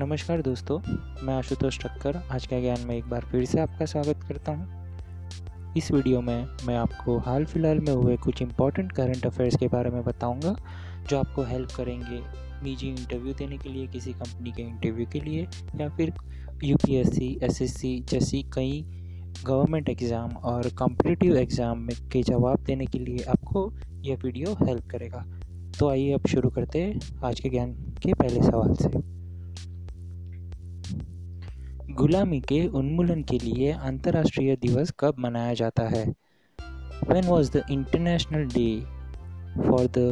नमस्कार दोस्तों, मैं आशुतोष ठक्कर आज का ज्ञान में एक बार फिर से आपका स्वागत करता हूँ। इस वीडियो में मैं आपको हाल फ़िलहाल में हुए कुछ इम्पोर्टेंट करंट अफेयर्स के बारे में बताऊँगा, जो आपको हेल्प करेंगे निजी इंटरव्यू देने के लिए, किसी कंपनी के इंटरव्यू के लिए, या फिर U P S C S S C जैसी कई गवर्नमेंट एग्ज़ाम और कॉम्पिटिटिव एग्ज़ाम में के जवाब देने के लिए आपको यह वीडियो हेल्प करेगा। तो आइए अब शुरू करते हैं आज के ज्ञान के पहले सवाल से। गुलामी के उन्मूलन के लिए अंतर्राष्ट्रीय दिवस कब मनाया जाता है? Was the International Day for the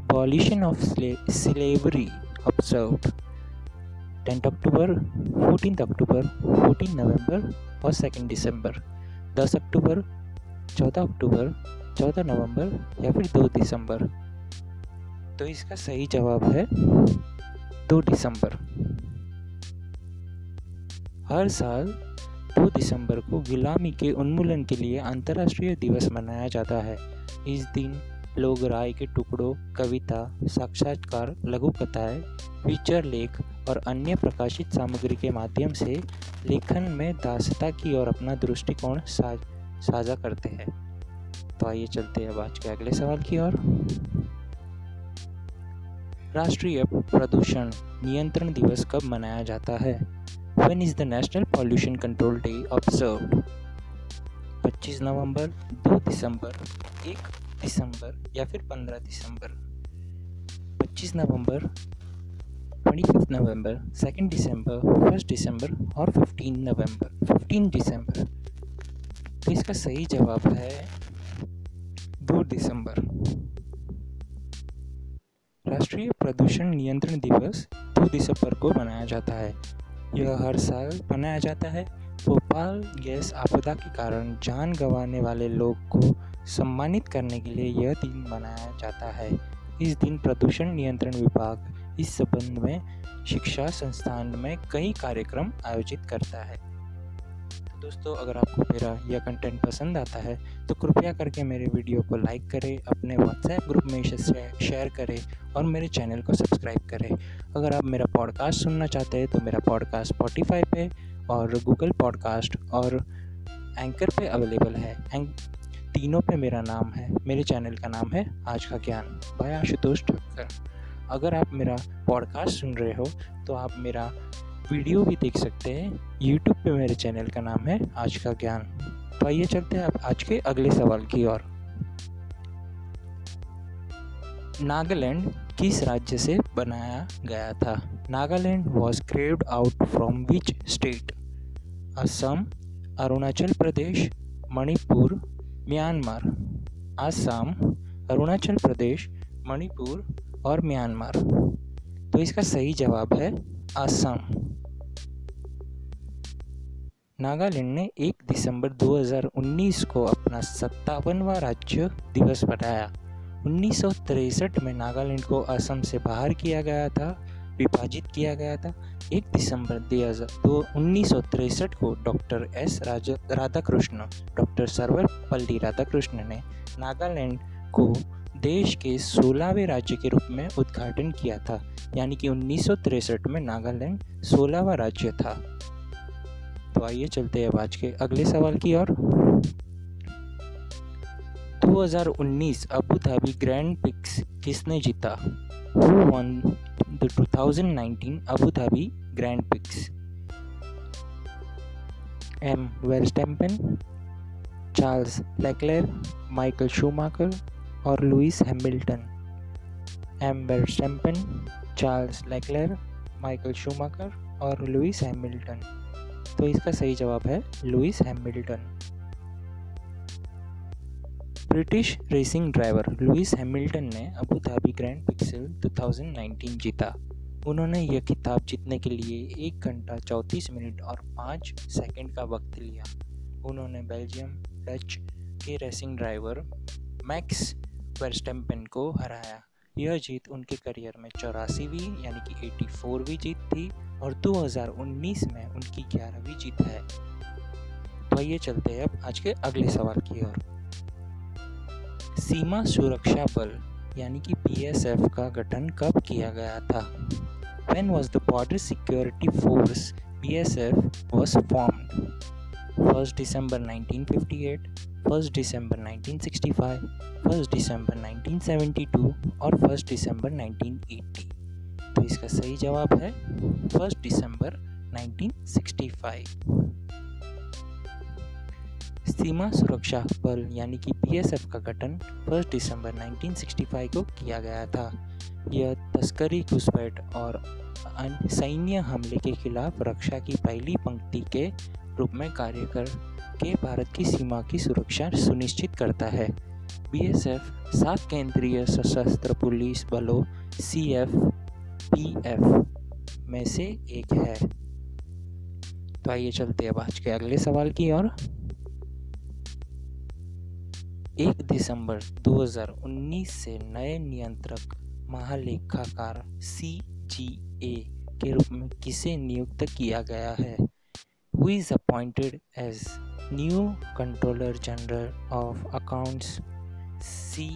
Abolition of Sla- Slavery observed? 10 अक्टूबर 14 अक्टूबर 14 नवंबर और 2 दिसंबर 10 अक्टूबर 14 अक्टूबर 14 नवंबर या फिर 2 दिसंबर तो इसका सही जवाब है 2 दिसंबर हर साल 2 दिसंबर को गुलामी के उन्मूलन के लिए अंतर्राष्ट्रीय दिवस मनाया जाता है। इस दिन लोग राय के टुकड़ों, कविता, साक्षात्कार, लघु कथाएँ फीचर लेख और अन्य प्रकाशित सामग्री के माध्यम से लेखन में दासता की ओर अपना दृष्टिकोण साझा करते हैं। तो आइए चलते हैं अब आज के अगले सवाल की ओर। राष्ट्रीय प्रदूषण नियंत्रण दिवस कब मनाया जाता है? When is the National Pollution Control Day observed? 25 नवंबर 2 दिसंबर 1 दिसंबर या फिर 15 दिसंबर? 25 नवंबर 25 नवंबर 2 दिसंबर 1 दिसंबर और 15 नवंबर। 15 दिसंबर। तो इसका सही जवाब है 2 दिसंबर। राष्ट्रीय प्रदूषण नियंत्रण दिवस 2 दिसंबर को मनाया जाता है। यह हर साल मनाया जाता है। भोपाल गैस आपदा के कारण जान गंवाने वाले लोग को सम्मानित करने के लिए यह दिन मनाया जाता है। इस दिन प्रदूषण नियंत्रण विभाग इस संबंध में शिक्षा संस्थान में कई कार्यक्रम आयोजित करता है। दोस्तों, अगर आपको मेरा यह कंटेंट पसंद आता है तो कृपया करके मेरे वीडियो को लाइक करें, अपने व्हाट्सएप ग्रुप में इसे शेयर करें और मेरे चैनल को सब्सक्राइब करें। अगर आप मेरा पॉडकास्ट सुनना चाहते हैं तो मेरा पॉडकास्ट स्पॉटिफाई पे और गूगल पॉडकास्ट और एंकर पे अवेलेबल है। एंक तीनों पे मेरा नाम है। मेरे चैनल का नाम है आज का ज्ञान। भाई आशुतोष ठक्कर। अगर आप मेरा पॉडकास्ट सुन रहे हो तो आप मेरा वीडियो भी देख सकते हैं। यूट्यूब पे मेरे चैनल का नाम है आज का ज्ञान। तो आइए चलते हैं आप आज के अगले सवाल की ओर। नागालैंड किस राज्य से बनाया गया था? Nagaland was carved out from which state Assam, Arunachal Pradesh, Manipur, Myanmar. Assam, Arunachal Pradesh, Manipur और म्यांमार। तो इसका सही जवाब है असम। नागालैंड ने 1 दिसंबर 2019 को अपना सत्तावनवा राज्य दिवस बनाया उन्नीस में नागालैंड को असम से बाहर किया गया था, विभाजित किया गया था। 1 दिसंबर दो उन्नीस को doctor S Radhakrishnan, doctor Sarvepalli Radhakrishnan ने नागालैंड को देश के सोलहवें राज्य के रूप में उद्घाटन किया था, यानी कि उन्नीस में नागालैंड सोलहवा राज्य था। तो आइए चलते हैं आज के अगले सवाल की ओर। 2019 अबू धाबी ग्रैंड पिक्स किसने जीता? Who won the 2019 Abu Dhabi grand prix M Verstappen Charles Leclerc Michael Schumacher और Lewis Hamilton M Verstappen Charles Leclerc Michael Schumacher और लुइस हैमिल्टन तो इसका सही जवाब है Lewis Hamilton. British racing driver Lewis Hamilton ने अबू धाबी ग्रैंड पिक्सल 2019 जीता। उन्होंने यह खिताब जीतने के लिए एक घंटा चौंतीस मिनट और पाँच सेकंड का वक्त लिया। उन्होंने बेल्जियम, डच के रेसिंग ड्राइवर मैक्स वर्स्टेम्पन को हराया। यह जीत उनके करियर में चौरासीवीं, यानी कि 84वीं जीत थी, और 2019 में उनकी ग्यारहवीं जीत है। तो आइए चलते हैं अब आज के अगले सवाल की ओर। सीमा सुरक्षा बल, यानी कि बीएसएफ का गठन कब किया गया था? When was the Border Security Force BSF was formed? 1st December 1958, 1st December 1965, 1st December 1972 और 1st December 1980 तो इसका सही जवाब है 1st December 1965 सीमा सुरक्षा बल यानी कि बीएसएफ का गठन 1 दिसंबर 1965 को किया गया था। यह तस्करी घुसपैठ और सैन्य हमले के खिलाफ रक्षा की पहली पंक्ति के रूप में कार्य कर के भारत की सीमा की सुरक्षा सुनिश्चित करता है। बीएसएफ सात केंद्रीय सशस्त्र पुलिस बलों सी एफ़ पी एफ़ में से एक है। तो आइए चलते अब आज के अगले सवाल की ओर। एक दिसंबर 2019 से नए नियंत्रक महालेखाकार सी जी ए के रूप में किसे नियुक्त किया गया है? Who is as new controller general of accounts C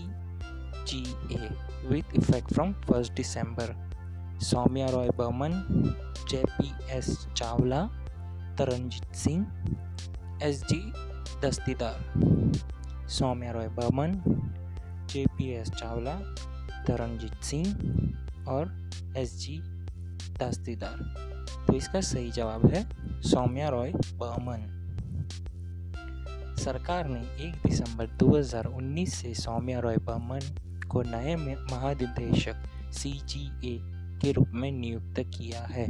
G A with effect from first December Soumya Roy Barman J P S Chawla Taranjit Singh S G Dastidar Soumya Roy Barman J P S Chawla Taranjit Singh और S G दास्तीदार तो इसका सही जवाब है सौम्या रॉय बर्मन सरकार ने 1 दिसंबर 2019 से सौम्या रॉय बर्मन को नए महानिदेशक सीजीए के रूप में नियुक्त किया है।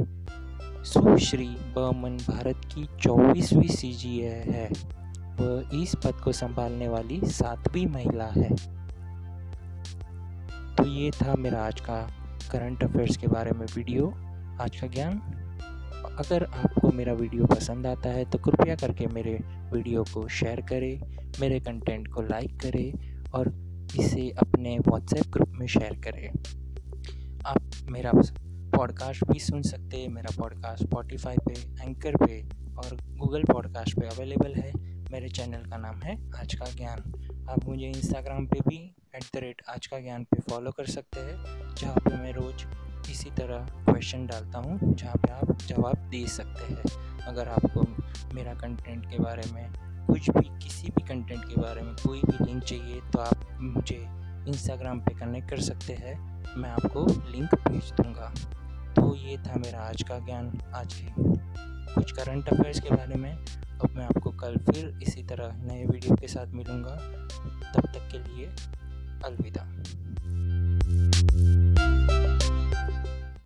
सुश्री बर्मन भारत की चौबीसवीं सी है। वह इस पद को संभालने वाली सातवीं महिला है। तो ये था मेरा आज का करंट अफेयर्स के बारे में वीडियो। आज का ज्ञान अगर आपको मेरा वीडियो पसंद आता है तो कृपया करके मेरे वीडियो को शेयर करें, मेरे कंटेंट को लाइक करें और इसे अपने व्हाट्सएप ग्रुप में शेयर करें। आप मेरा पॉडकास्ट भी सुन सकते हैं। मेरा पॉडकास्ट स्पॉटिफाई पे एंकर पे और गूगल पॉडकास्ट पे अवेलेबल है। मेरे चैनल का नाम है आज का ज्ञान। आप मुझे इंस्टाग्राम पे भी एट द रेट आज का ज्ञान पे फॉलो कर सकते हैं, जहाँ पे मैं रोज़ इसी तरह क्वेश्चन डालता हूँ, जहाँ पे आप जवाब दे सकते हैं। अगर आपको मेरा कंटेंट के बारे में, कुछ भी, किसी भी कंटेंट के बारे में कोई भी लिंक चाहिए तो आप मुझे इंस्टाग्राम पे कनेक्ट कर सकते हैं। मैं आपको लिंक भेज दूँगा। तो ये था मेरा आज का ज्ञान। आज के कुछ करंट अफेयर्स के बारे में। अब मैं आपको कल फिर इसी तरह नए वीडियो के साथ मिलूँगा। तब तक के लिए अलविदा।